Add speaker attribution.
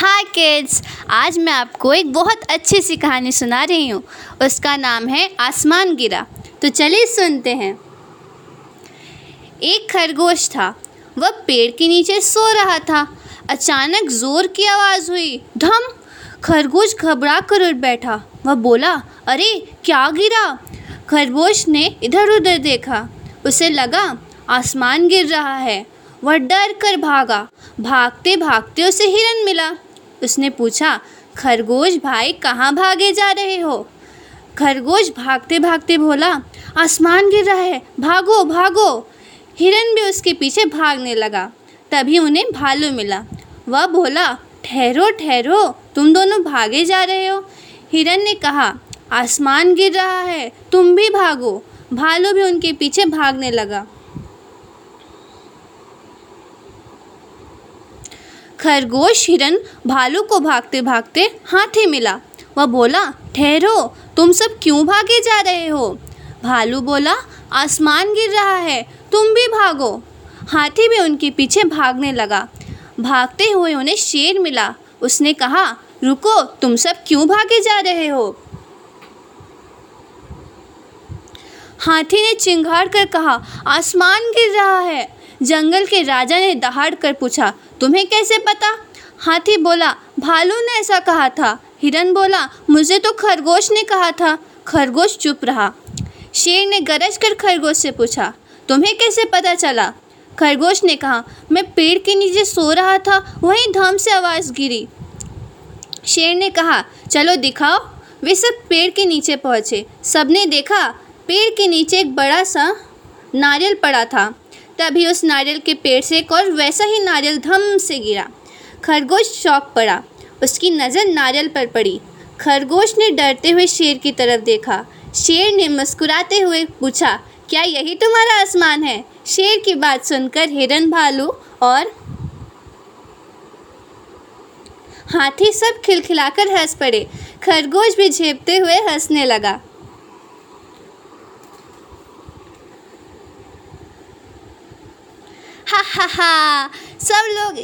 Speaker 1: हाय kids आज मैं आपको एक बहुत अच्छी सी कहानी सुना रही हूँ। उसका नाम है आसमान गिरा। तो चलिए सुनते हैं। एक खरगोश था। वह पेड़ के नीचे सो रहा था। अचानक ज़ोर की आवाज़ हुई। धम! खरगोश घबरा कर उठ बैठा। वह बोला, अरे, क्या गिरा? खरगोश ने इधर उधर देखा। उसे लगा, आसमान गिर रहा है। वह डर कर भागा। भागते भागते उसे हिरन मिला। उसने पूछा, खरगोश भाई, कहाँ भागे जा रहे हो? खरगोश भागते भागते बोला, आसमान गिर रहा है, भागो भागो। हिरन भी उसके पीछे भागने लगा। तभी उन्हें भालू मिला। वह बोला, ठहरो ठहरो, तुम दोनों भागे जा रहे हो। हिरन ने कहा, आसमान गिर रहा है, तुम भी भागो। भालू भी उनके पीछे भागने लगा। खरगोश हिरन भालू को भागते भागते हाथी मिला। वह बोला, ठहरो, तुम सब क्यों भागे जा रहे हो? भालू बोला, आसमान गिर रहा है, तुम भी भागो। हाथी भी उनके पीछे भागने लगा। भागते हुए उन्हें शेर मिला। उसने कहा, रुको, तुम सब क्यों भागे जा रहे हो? हाथी ने चिंगाड़ कर कहा, आसमान गिर रहा है। जंगल के राजा ने दहाड़ कर पूछा तुम्हें कैसे पता? हाथी बोला, भालू ने ऐसा कहा था। हिरन बोला, मुझे तो खरगोश ने कहा था। खरगोश चुप रहा। शेर ने गरज कर खरगोश से पूछा, तुम्हें कैसे पता चला? खरगोश ने कहा, मैं पेड़ के नीचे सो रहा था, वहीं धम से आवाज़ गिरी। शेर ने कहा, चलो दिखाओ। वे सब पेड़ के नीचे पहुँचे। सबने देखा, पेड़ के नीचे एक बड़ा सा नारियल पड़ा था। तभी उस नारियल के पेड़ से एक और वैसा ही नारियल धम से गिरा। खरगोश चौक पड़ा। उसकी नज़र नारियल पर पड़ी। खरगोश ने डरते हुए शेर की तरफ़ देखा। शेर ने मुस्कुराते हुए पूछा, क्या यही तुम्हारा आसमान है? शेर की बात सुनकर हिरन भालू और हाथी सब खिलखिलाकर हंस पड़े। खरगोश भी झेपते हुए हंसने लगा। हा हा हा सब लोग